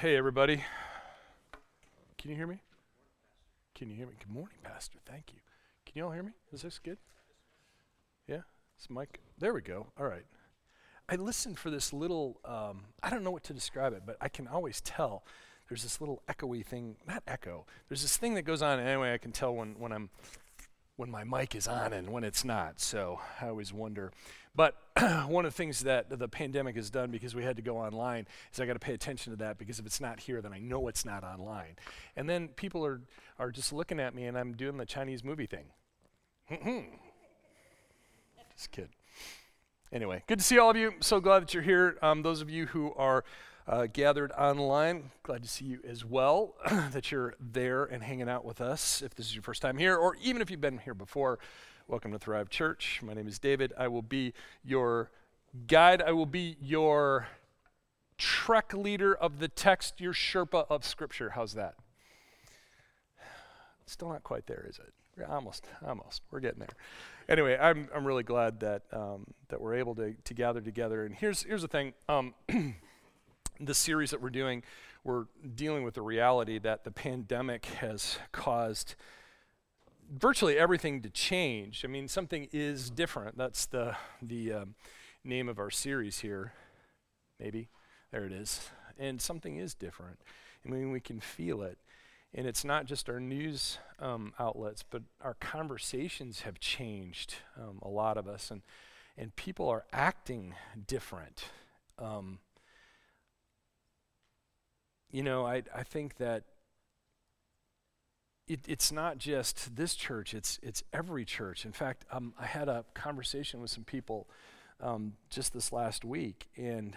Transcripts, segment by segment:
Hey, everybody. Can you hear me? Can you hear me? Good morning, Pastor. Thank you. Can you all hear me? Is this good? Yeah? It's Mike. There we go. All right. I listened for this little, um, I don't know what to describe it, but I can always tell there's this little echoey thing, not echo, there's this thing that goes on. Anyway, I can tell when, when I'm when my mic is on and when it's not. So I always wonder. But one of the things that the pandemic has done because we had to go online is I got to pay attention to that because if it's not here, then I know it's not online. And then people are, are just looking at me and I'm doing the Chinese movie thing. just kidding. Anyway, good to see all of you. So glad that you're here. Um, those of you who are uh, gathered online. Glad to see you as well, that you're there and hanging out with us. If this is your first time here, or even if you've been here before, welcome to Thrive Church. My name is David. I will be your guide, I will be your trek leader of the text, your Sherpa of Scripture. How's that? Still not quite there, is it? almost, almost. We're getting there. Anyway, I'm, I'm really glad that, um, that we're able to, to gather together. And here's, here's the thing. Um, the series that we're doing, we're dealing with the reality that the pandemic has caused virtually everything to change. I mean, something is different. That's the the um, name of our series here. Maybe there it is. And something is different. I mean, we can feel it. And it's not just our news um, outlets, but our conversations have changed. Um, a lot of us, and and people are acting different. Um, you know, I, I think that it, it's not just this church, it's, it's every church. In fact, um, I had a conversation with some people um, just this last week, and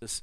this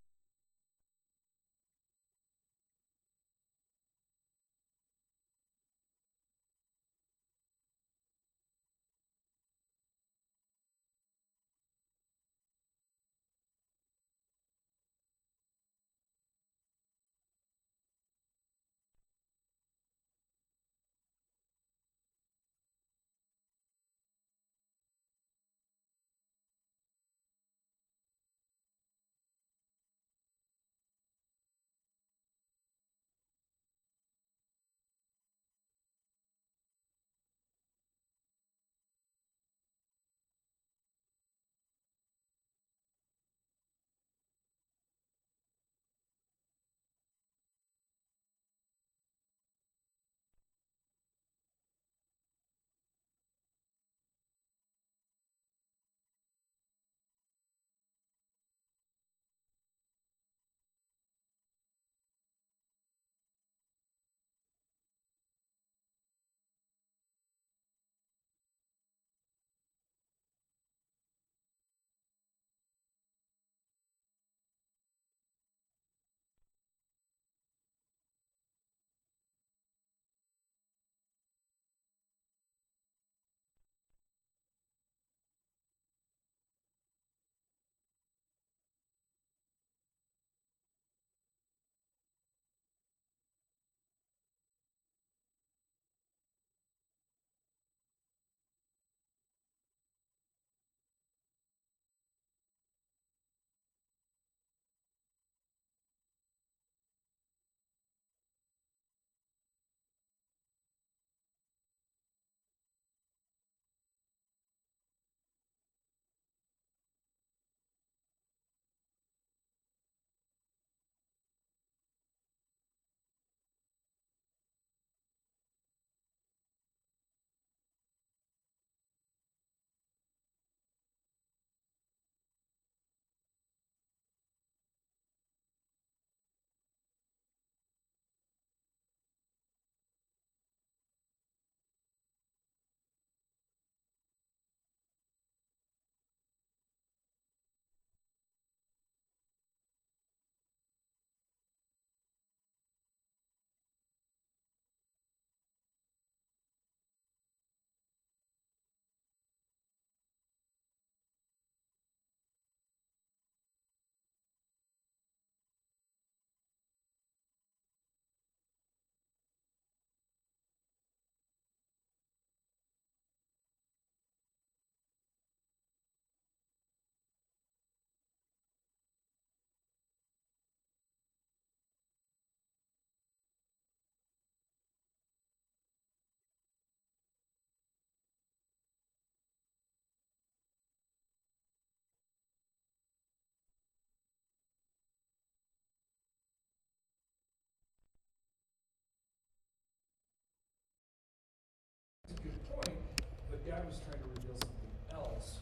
God was trying to reveal something else.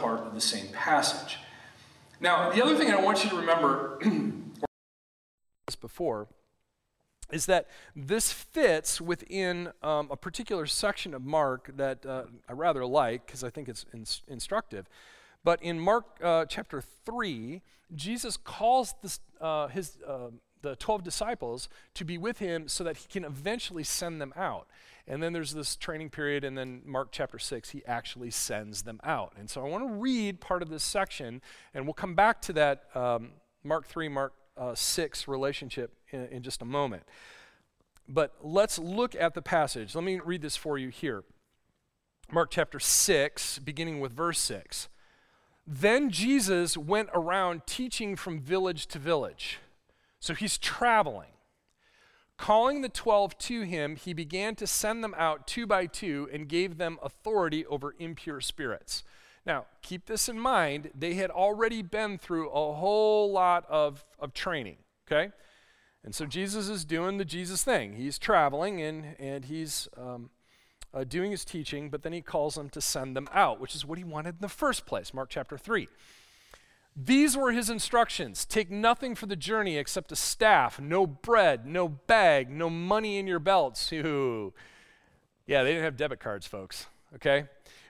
Part of the same passage. Now, the other thing I want you to remember, before, is that this fits within um, a particular section of Mark that uh, I rather like because I think it's instructive. But in Mark uh, chapter 3, Jesus calls this, uh, his, uh, the 12 disciples to be with him so that he can eventually send them out. And then there's this training period, and then Mark chapter 6, he actually sends them out. And so I want to read part of this section, and we'll come back to that um, Mark 3, Mark uh, 6 relationship in, in just a moment. But let's look at the passage. Let me read this for you here. Mark chapter 6, beginning with verse 6. Then Jesus went around teaching from village to village. So he's traveling. Calling the twelve to him, he began to send them out two by two and gave them authority over impure spirits. Now, keep this in mind. They had already been through a whole lot of, of training, okay? And so Jesus is doing the Jesus thing. He's traveling and, and he's um, uh, doing his teaching, but then he calls them to send them out, which is what he wanted in the first place. Mark chapter 3. These were his instructions Take nothing for the journey except a staff, no bread, no bag, no money in your belts. Ooh. Yeah, they didn't have debit cards, folks, okay?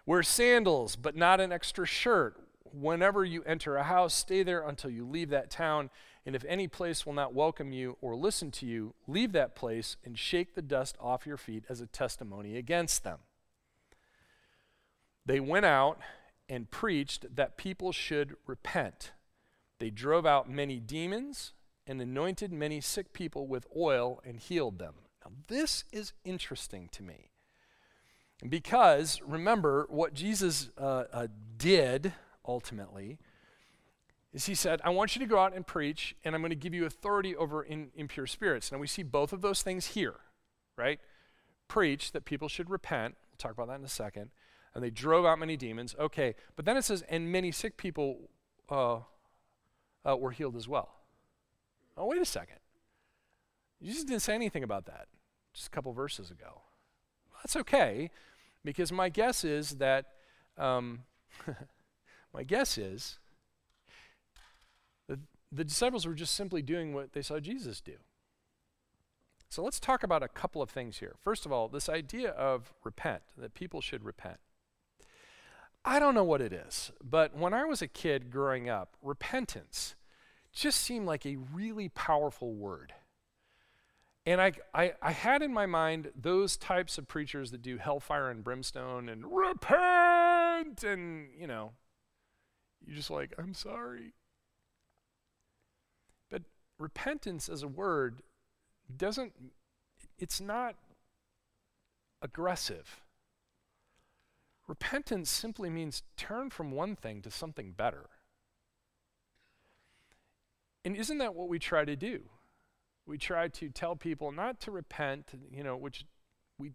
Wear sandals, but not an extra shirt. Whenever you enter a house, stay there until you leave that town. And if any place will not welcome you or listen to you, leave that place and shake the dust off your feet as a testimony against them. They went out and preached that people should repent. They drove out many demons and anointed many sick people with oil and healed them. Now, this is interesting to me because remember what Jesus uh, uh, did ultimately is he said, I want you to go out and preach, and I'm going to give you authority over in, impure spirits. Now we see both of those things here, right? Preach that people should repent. We'll talk about that in a second and they drove out many demons. Okay, but then it says, and many sick people uh, uh, were healed as well. Oh, wait a second. Jesus didn't say anything about that just a couple verses ago. Well, that's okay, because my guess is that, um, my guess is that the disciples were just simply doing what they saw Jesus do. So let's talk about a couple of things here. First of all, this idea of repent, that people should repent. I don't know what it is, but when I was a kid growing up, repentance just seemed like a really powerful word. And I, I, I, had in my mind those types of preachers that do hellfire and brimstone and repent, and, you know, you're just like, I'm sorry. But repentance as a word doesn't, it's not aggressive. Repentance simply means turn from one thing to something better. And isn't that what we try to do? We try to tell people not to repent, you know, which we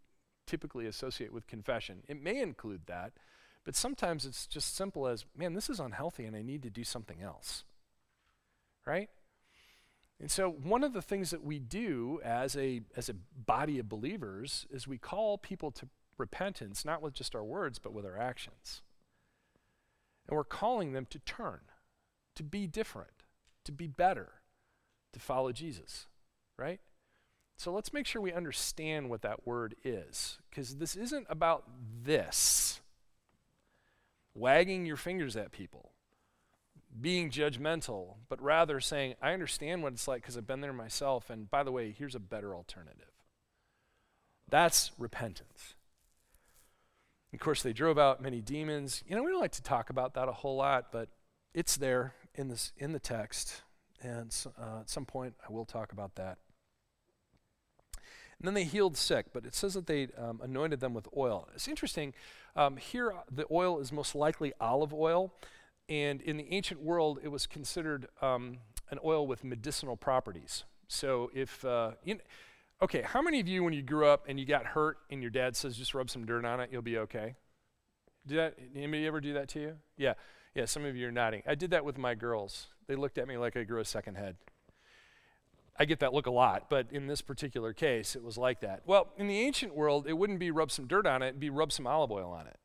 typically associate with confession. It may include that, but sometimes it's just simple as, man, this is unhealthy and I need to do something else. Right? And so one of the things that we do as a as a body of believers is we call people to repentance, not with just our words, but with our actions. And we're calling them to turn, to be different, to be better, to follow Jesus, right? So let's make sure we understand what that word is, because this isn't about this wagging your fingers at people, being judgmental, but rather saying, I understand what it's like because I've been there myself, and by the way, here's a better alternative. That's repentance. Of course, they drove out many demons. You know, we don't like to talk about that a whole lot, but it's there in this in the text, and uh, at some point I will talk about that. And then they healed sick, but it says that they um, anointed them with oil. It's interesting. Um, here, the oil is most likely olive oil, and in the ancient world, it was considered um, an oil with medicinal properties. So if uh, you know, Okay, how many of you, when you grew up and you got hurt and your dad says, just rub some dirt on it, you'll be okay? Did that, anybody ever do that to you? Yeah, yeah, some of you are nodding. I did that with my girls. They looked at me like I grew a second head. I get that look a lot, but in this particular case, it was like that. Well, in the ancient world, it wouldn't be rub some dirt on it, it'd be rub some olive oil on it.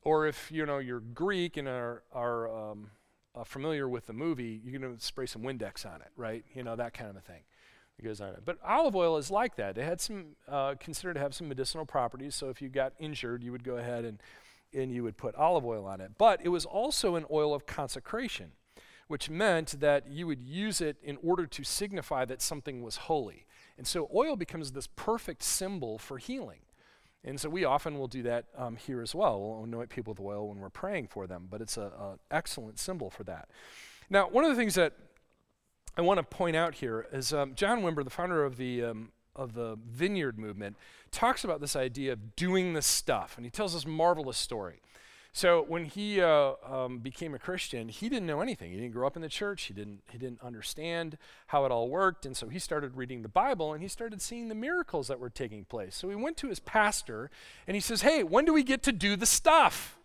Or if you know you're Greek and are, are um, uh, familiar with the movie, you're going to spray some Windex on it, right? You know that kind of a thing. It goes on. But olive oil is like that. It had some uh, considered to have some medicinal properties. So if you got injured, you would go ahead and and you would put olive oil on it. But it was also an oil of consecration which meant that you would use it in order to signify that something was holy. And so oil becomes this perfect symbol for healing. And so we often will do that um, here as well. We'll anoint people with oil when we're praying for them, but it's an excellent symbol for that. Now, one of the things that I want to point out here is um, John Wimber, the founder of the um, of the Vineyard movement, talks about this idea of doing the stuff, and he tells this marvelous story. So when he uh, um, became a Christian, he didn't know anything. He didn't grow up in the church. He didn't. He didn't understand how it all worked, and so he started reading the Bible and he started seeing the miracles that were taking place. So he went to his pastor and he says, "Hey, when do we get to do the stuff?"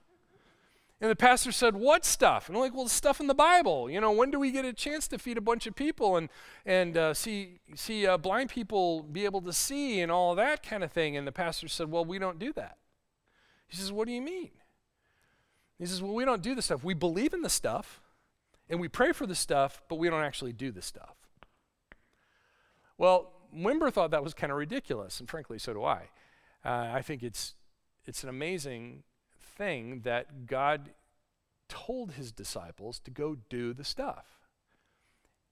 And the pastor said, "What stuff?" And I'm like, "Well, the stuff in the Bible. You know, when do we get a chance to feed a bunch of people and and uh, see see uh, blind people be able to see and all that kind of thing?" And the pastor said, "Well, we don't do that." He says, "What do you mean?" He says, Well, we don't do the stuff. We believe in the stuff and we pray for the stuff, but we don't actually do the stuff. Well, Wimber thought that was kind of ridiculous, and frankly, so do I. Uh, I think it's, it's an amazing thing that God told his disciples to go do the stuff.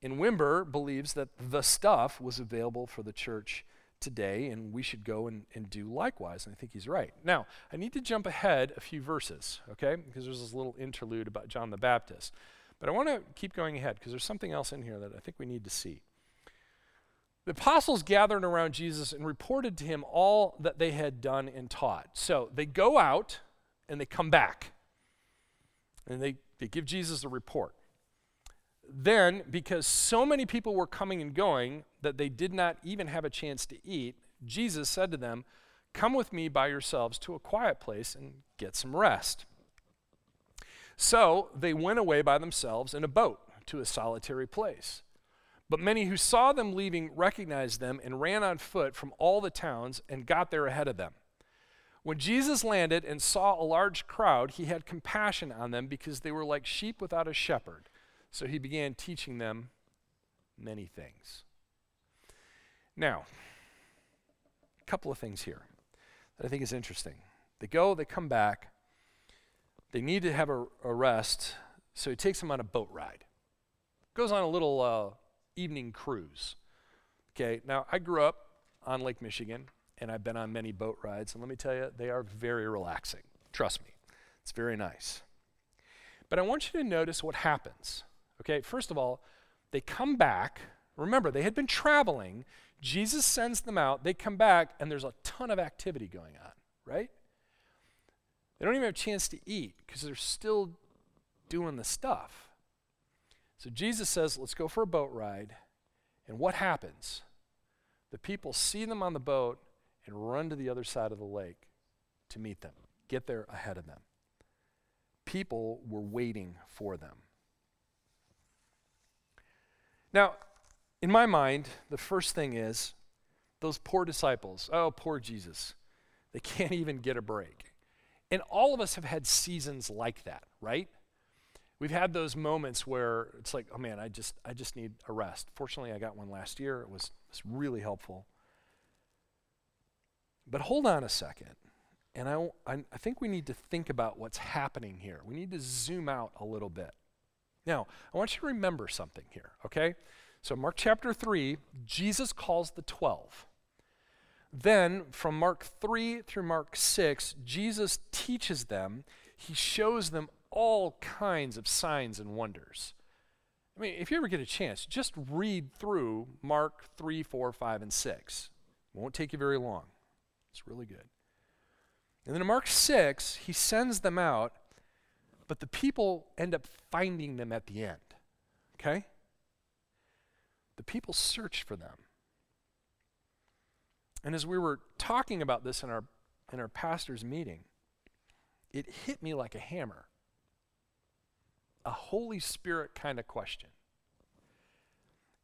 And Wimber believes that the stuff was available for the church today, and we should go and, and do likewise. And I think he's right. Now, I need to jump ahead a few verses, okay? Because there's this little interlude about John the Baptist. But I want to keep going ahead because there's something else in here that I think we need to see. The apostles gathered around Jesus and reported to him all that they had done and taught. So they go out and they come back. And they, they give Jesus a report. Then, because so many people were coming and going that they did not even have a chance to eat, Jesus said to them, Come with me by yourselves to a quiet place and get some rest. So they went away by themselves in a boat to a solitary place. But many who saw them leaving recognized them and ran on foot from all the towns and got there ahead of them. When Jesus landed and saw a large crowd, he had compassion on them because they were like sheep without a shepherd. So he began teaching them many things. Now, a couple of things here that I think is interesting. They go, they come back, they need to have a, a rest, so he takes them on a boat ride. Goes on a little uh, evening cruise. Okay, now I grew up on Lake Michigan, and I've been on many boat rides, and let me tell you, they are very relaxing. Trust me, it's very nice. But I want you to notice what happens. Okay, first of all, they come back. Remember, they had been traveling. Jesus sends them out. They come back, and there's a ton of activity going on, right? They don't even have a chance to eat because they're still doing the stuff. So Jesus says, Let's go for a boat ride. And what happens? The people see them on the boat and run to the other side of the lake to meet them, get there ahead of them. People were waiting for them. Now, in my mind, the first thing is those poor disciples. Oh, poor Jesus. They can't even get a break. And all of us have had seasons like that, right? We've had those moments where it's like, oh man, I just I just need a rest. Fortunately, I got one last year. It was, was really helpful. But hold on a second. And I, I, I think we need to think about what's happening here. We need to zoom out a little bit. Now, I want you to remember something here, okay? So, Mark chapter 3, Jesus calls the 12. Then, from Mark 3 through Mark 6, Jesus teaches them, he shows them all kinds of signs and wonders. I mean, if you ever get a chance, just read through Mark 3, 4, 5, and 6. It won't take you very long. It's really good. And then in Mark 6, he sends them out but the people end up finding them at the end. Okay? The people search for them. And as we were talking about this in our in our pastor's meeting, it hit me like a hammer. A Holy Spirit kind of question.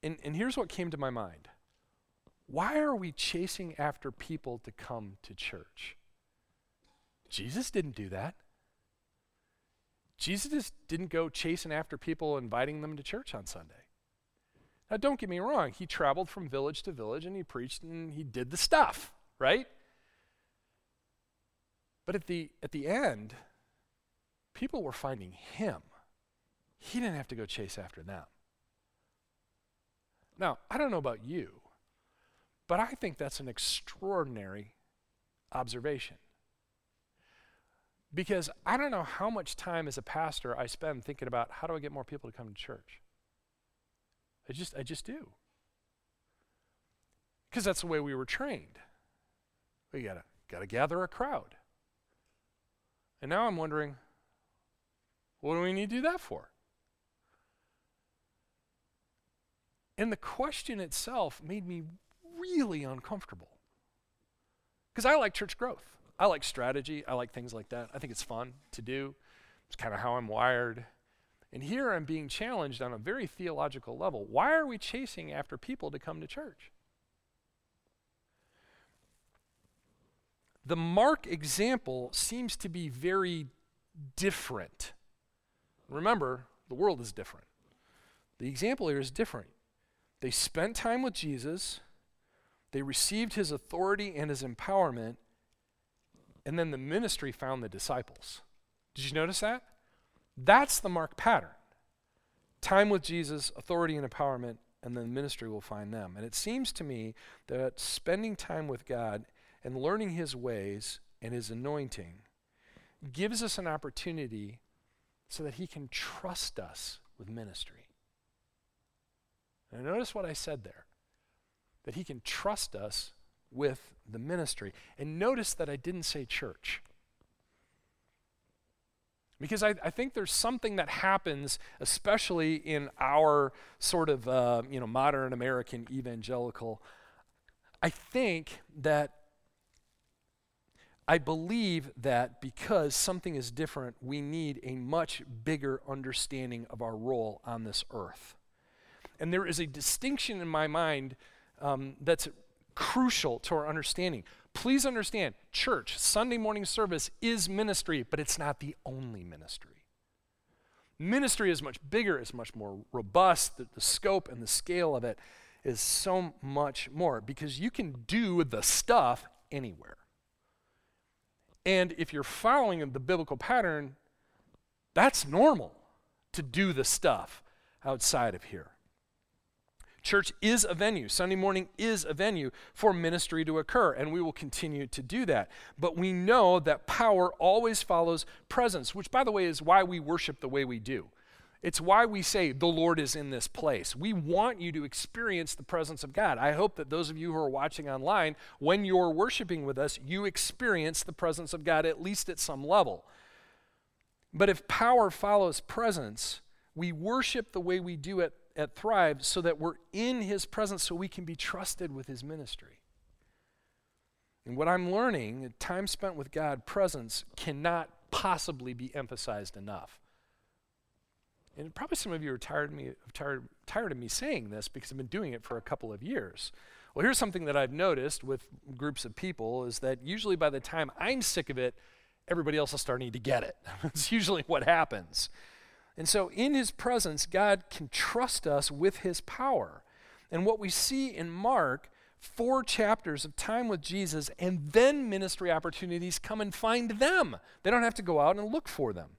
and, and here's what came to my mind why are we chasing after people to come to church? Jesus didn't do that. Jesus didn't go chasing after people, inviting them to church on Sunday. Now, don't get me wrong, he traveled from village to village and he preached and he did the stuff, right? But at the, at the end, people were finding him. He didn't have to go chase after them. Now, I don't know about you, but I think that's an extraordinary observation. Because I don't know how much time as a pastor I spend thinking about how do I get more people to come to church. I just I just do. Because that's the way we were trained. We gotta gotta gather a crowd. And now I'm wondering, what do we need to do that for? And the question itself made me really uncomfortable. Because I like church growth. I like strategy. I like things like that. I think it's fun to do. It's kind of how I'm wired. And here I'm being challenged on a very theological level. Why are we chasing after people to come to church? The Mark example seems to be very different. Remember, the world is different. The example here is different. They spent time with Jesus, they received his authority and his empowerment, and then the ministry found the disciples. Did you notice that? That's the Mark pattern. Time with Jesus, authority and empowerment, and then the ministry will find them. And it seems to me that spending time with God and learning his ways and his anointing gives us an opportunity so that he can trust us with ministry. And notice what I said there that he can trust us with the ministry. And notice that I didn't say church. Because I, I, think there's something that happens, especially in our sort of uh, you know modern American evangelical. I think that I believe that because something is different, we need a much bigger understanding of our role on this earth. And there is a distinction in my mind um, that's crucial to our understanding. Please understand, church, Sunday morning service is ministry, but it's not the only ministry. Ministry is much bigger, is much more robust. The, the scope and the scale of it is so much more because you can do the stuff anywhere. And if you're following the biblical pattern, that's normal to do the stuff outside of here. Church is a venue. Sunday morning is a venue for ministry to occur, and we will continue to do that. But we know that power always follows presence, which, by the way, is why we worship the way we do. It's why we say, The Lord is in this place. We want you to experience the presence of God. I hope that those of you who are watching online, when you're worshiping with us, you experience the presence of God at least at some level. But if power follows presence, we worship the way we do it at Thrive so that we're in His presence so we can be trusted with His ministry. And what I'm learning, time spent with God, presence, cannot possibly be emphasized enough. And probably some of you are tired of me, tired, tired of me saying this because I've been doing it for a couple of years. Well, here's something that I've noticed with groups of people is that usually by the time I'm sick of it, everybody else is starting to get it. it's usually what happens. And so, in his presence, God can trust us with his power. And what we see in Mark, four chapters of time with Jesus, and then ministry opportunities come and find them. They don't have to go out and look for them.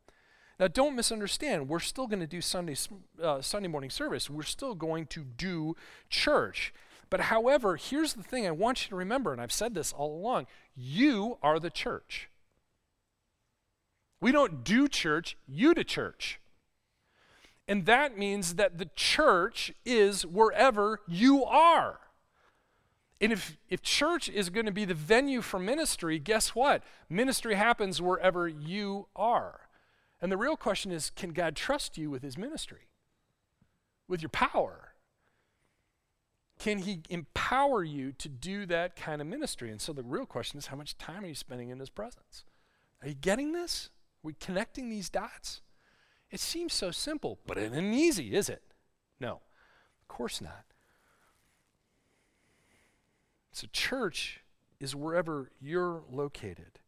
Now, don't misunderstand. We're still going to do Sunday, uh, Sunday morning service. We're still going to do church. But however, here's the thing I want you to remember, and I've said this all along you are the church. We don't do church, you to church. And that means that the church is wherever you are. And if, if church is going to be the venue for ministry, guess what? Ministry happens wherever you are. And the real question is can God trust you with his ministry? With your power? Can he empower you to do that kind of ministry? And so the real question is how much time are you spending in his presence? Are you getting this? Are we connecting these dots? It seems so simple, but it isn't easy, is it? No, of course not. So, church is wherever you're located.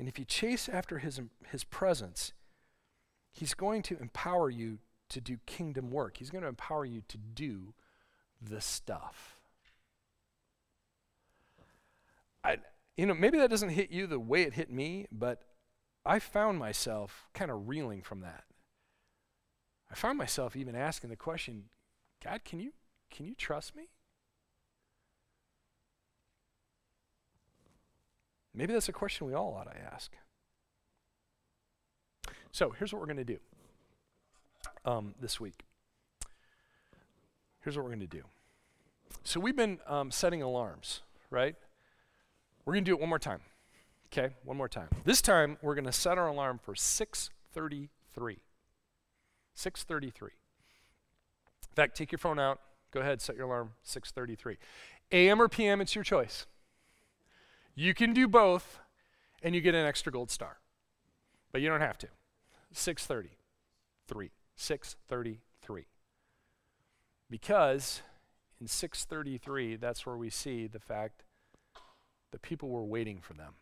And if you chase after his, his presence, he's going to empower you to do kingdom work. He's going to empower you to do the stuff. I, you know, maybe that doesn't hit you the way it hit me, but I found myself kind of reeling from that. I found myself even asking the question, God, can you can you trust me? Maybe that's a question we all ought to ask. So here's what we're going to do um, this week. Here's what we're going to do. So we've been um, setting alarms, right? We're going to do it one more time. Okay, one more time. This time we're going to set our alarm for 6:33. 6:33. In fact, take your phone out. Go ahead, set your alarm 6:33. AM or PM, it's your choice. You can do both, and you get an extra gold star, but you don't have to. 6:33. 6:33. Because in 6:33, that's where we see the fact that people were waiting for them.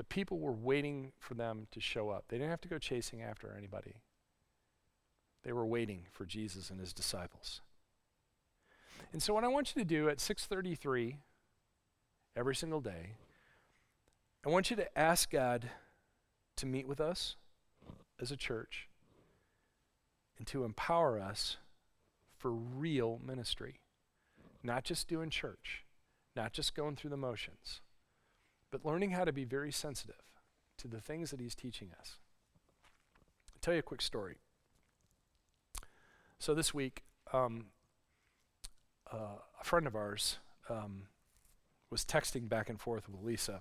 The people were waiting for them to show up. They didn't have to go chasing after anybody. They were waiting for Jesus and his disciples. And so what I want you to do at 6:33 every single day, I want you to ask God to meet with us as a church and to empower us for real ministry. Not just doing church, not just going through the motions, but learning how to be very sensitive to the things that he's teaching us. I'll tell you a quick story. So this week, um, uh, a friend of ours um, was texting back and forth with Lisa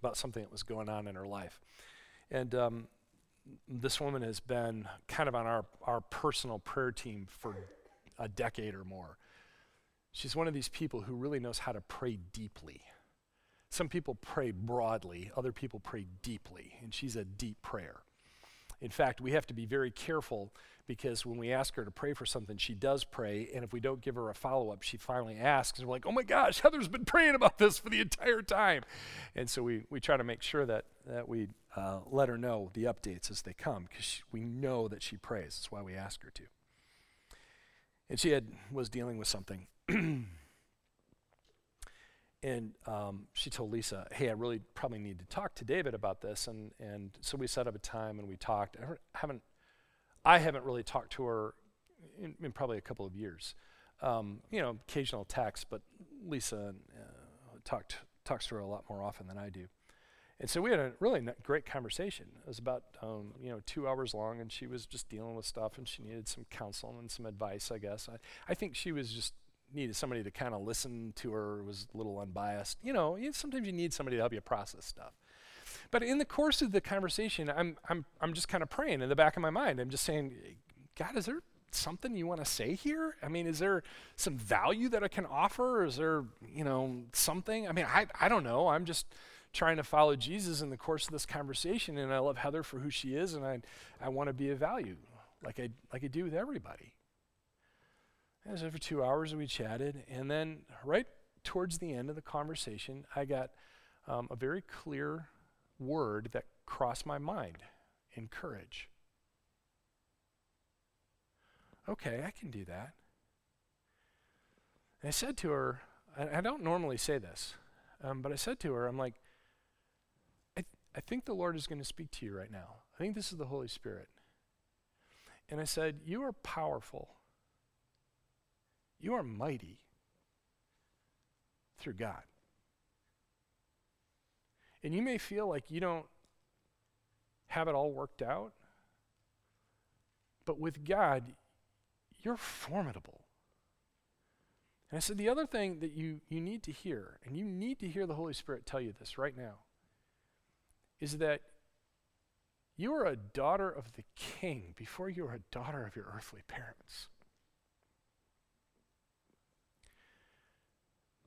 about something that was going on in her life. And um, this woman has been kind of on our, our personal prayer team for a decade or more. She's one of these people who really knows how to pray deeply. Some people pray broadly, other people pray deeply, and she's a deep prayer. In fact, we have to be very careful because when we ask her to pray for something, she does pray, and if we don't give her a follow up, she finally asks, and we're like, oh my gosh, Heather's been praying about this for the entire time. And so we, we try to make sure that, that we uh, let her know the updates as they come because we know that she prays. That's why we ask her to. And she had was dealing with something. and um, she told Lisa, "Hey, I really probably need to talk to David about this." And and so we set up a time and we talked. I haven't I haven't really talked to her in, in probably a couple of years. Um, you know, occasional text, but Lisa uh, talked talks to her a lot more often than I do. And so we had a really n- great conversation. It was about um, you know two hours long, and she was just dealing with stuff, and she needed some counsel and some advice. I guess I, I think she was just needed somebody to kind of listen to her, was a little unbiased. You know, you, sometimes you need somebody to help you process stuff. But in the course of the conversation, I'm I'm I'm just kind of praying in the back of my mind. I'm just saying, God, is there something you want to say here? I mean, is there some value that I can offer? Is there, you know, something? I mean, I I don't know. I'm just trying to follow Jesus in the course of this conversation, and I love Heather for who she is, and I, I want to be of value, like I, like I do with everybody. And so for two hours we chatted, and then right towards the end of the conversation, I got um, a very clear word that crossed my mind encourage. Okay, I can do that. And I said to her, I, I don't normally say this, um, but I said to her, I'm like, I I think the Lord is going to speak to you right now. I think this is the Holy Spirit. And I said, You are powerful. You are mighty through God. And you may feel like you don't have it all worked out, but with God, you're formidable. And I said, the other thing that you, you need to hear, and you need to hear the Holy Spirit tell you this right now, is that you are a daughter of the king before you are a daughter of your earthly parents.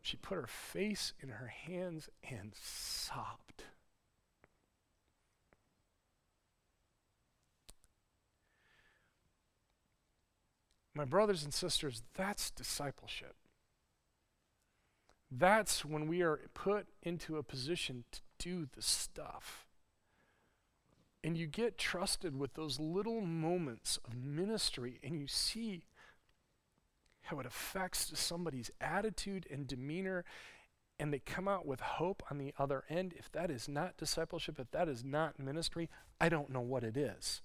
She put her face in her hands and sobbed. My brothers and sisters, that's discipleship. That's when we are put into a position to do the stuff. And you get trusted with those little moments of ministry, and you see how it affects somebody's attitude and demeanor, and they come out with hope on the other end. If that is not discipleship, if that is not ministry, I don't know what it is.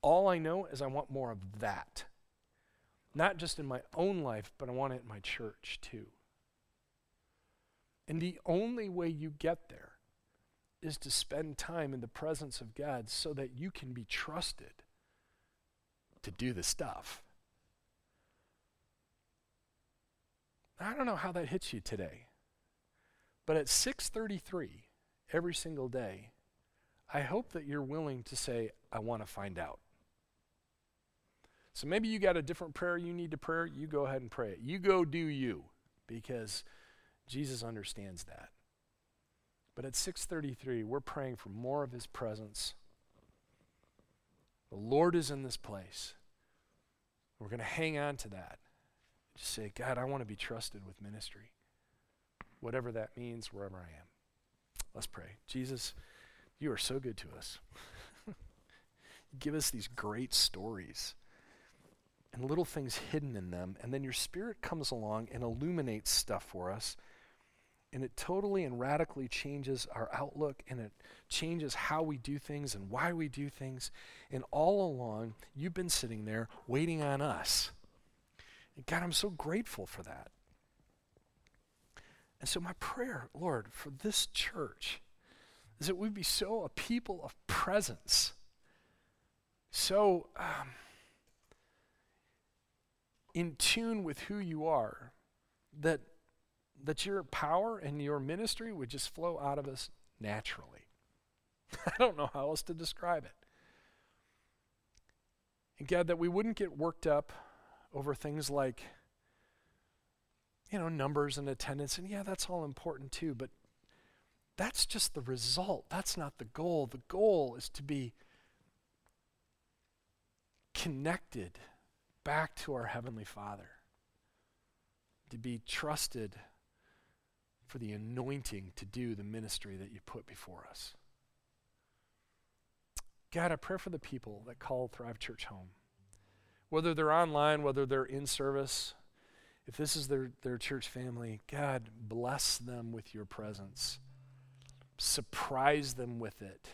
All I know is I want more of that. Not just in my own life, but I want it in my church too. And the only way you get there is to spend time in the presence of God so that you can be trusted to do the stuff. I don't know how that hits you today. But at 6:33 every single day, I hope that you're willing to say I want to find out. So maybe you got a different prayer you need to pray, you go ahead and pray it. You go do you because Jesus understands that. But at 6:33, we're praying for more of his presence. The Lord is in this place. We're going to hang on to that. Just say, God, I want to be trusted with ministry. Whatever that means, wherever I am. Let's pray. Jesus, you are so good to us. give us these great stories and little things hidden in them, and then your spirit comes along and illuminates stuff for us and it totally and radically changes our outlook and it changes how we do things and why we do things. And all along, you've been sitting there waiting on us. And God, I'm so grateful for that. And so, my prayer, Lord, for this church is that we'd be so a people of presence, so um, in tune with who you are, that that your power and your ministry would just flow out of us naturally. I don't know how else to describe it. And God, that we wouldn't get worked up over things like, you know, numbers and attendance. And yeah, that's all important too, but that's just the result. That's not the goal. The goal is to be connected back to our Heavenly Father, to be trusted for the anointing to do the ministry that you put before us. God, I pray for the people that call Thrive Church home. Whether they're online, whether they're in service, if this is their, their church family, God, bless them with your presence. Surprise them with it.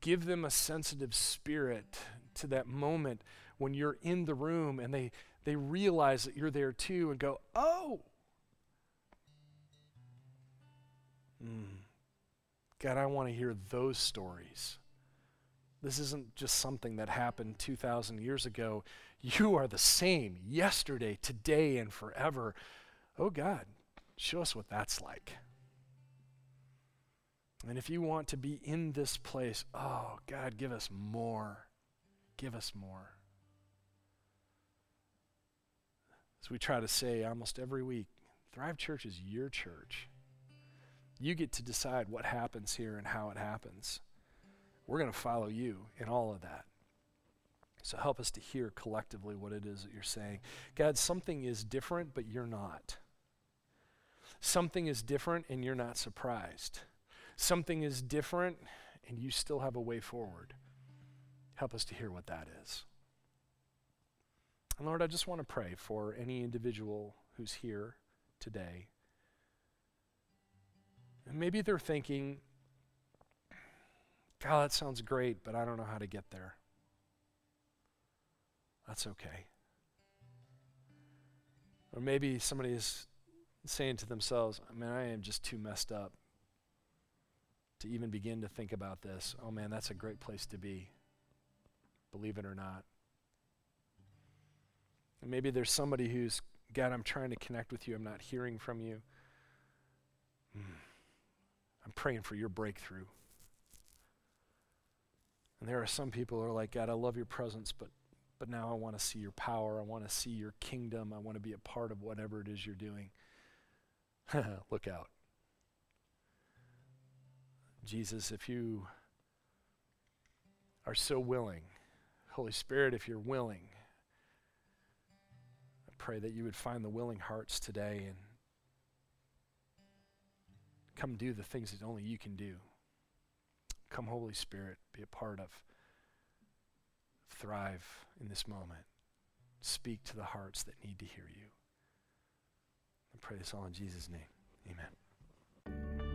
Give them a sensitive spirit to that moment when you're in the room and they, they realize that you're there too and go, oh, Mm. God, I want to hear those stories. This isn't just something that happened 2,000 years ago. You are the same yesterday, today, and forever. Oh, God, show us what that's like. And if you want to be in this place, oh, God, give us more. Give us more. As we try to say almost every week, Thrive Church is your church. You get to decide what happens here and how it happens. We're going to follow you in all of that. So help us to hear collectively what it is that you're saying. God, something is different, but you're not. Something is different, and you're not surprised. Something is different, and you still have a way forward. Help us to hear what that is. And Lord, I just want to pray for any individual who's here today and maybe they're thinking, God, that sounds great, but I don't know how to get there. That's okay. Or maybe somebody is saying to themselves, man, I am just too messed up to even begin to think about this. Oh man, that's a great place to be. Believe it or not. And maybe there's somebody who's, God, I'm trying to connect with you. I'm not hearing from you. Hmm. I'm praying for your breakthrough. And there are some people who are like, God, I love your presence, but but now I want to see your power. I want to see your kingdom. I want to be a part of whatever it is you're doing. Look out. Jesus, if you are so willing, Holy Spirit, if you're willing, I pray that you would find the willing hearts today and Come do the things that only you can do. Come, Holy Spirit, be a part of. Thrive in this moment. Speak to the hearts that need to hear you. I pray this all in Jesus' name. Amen.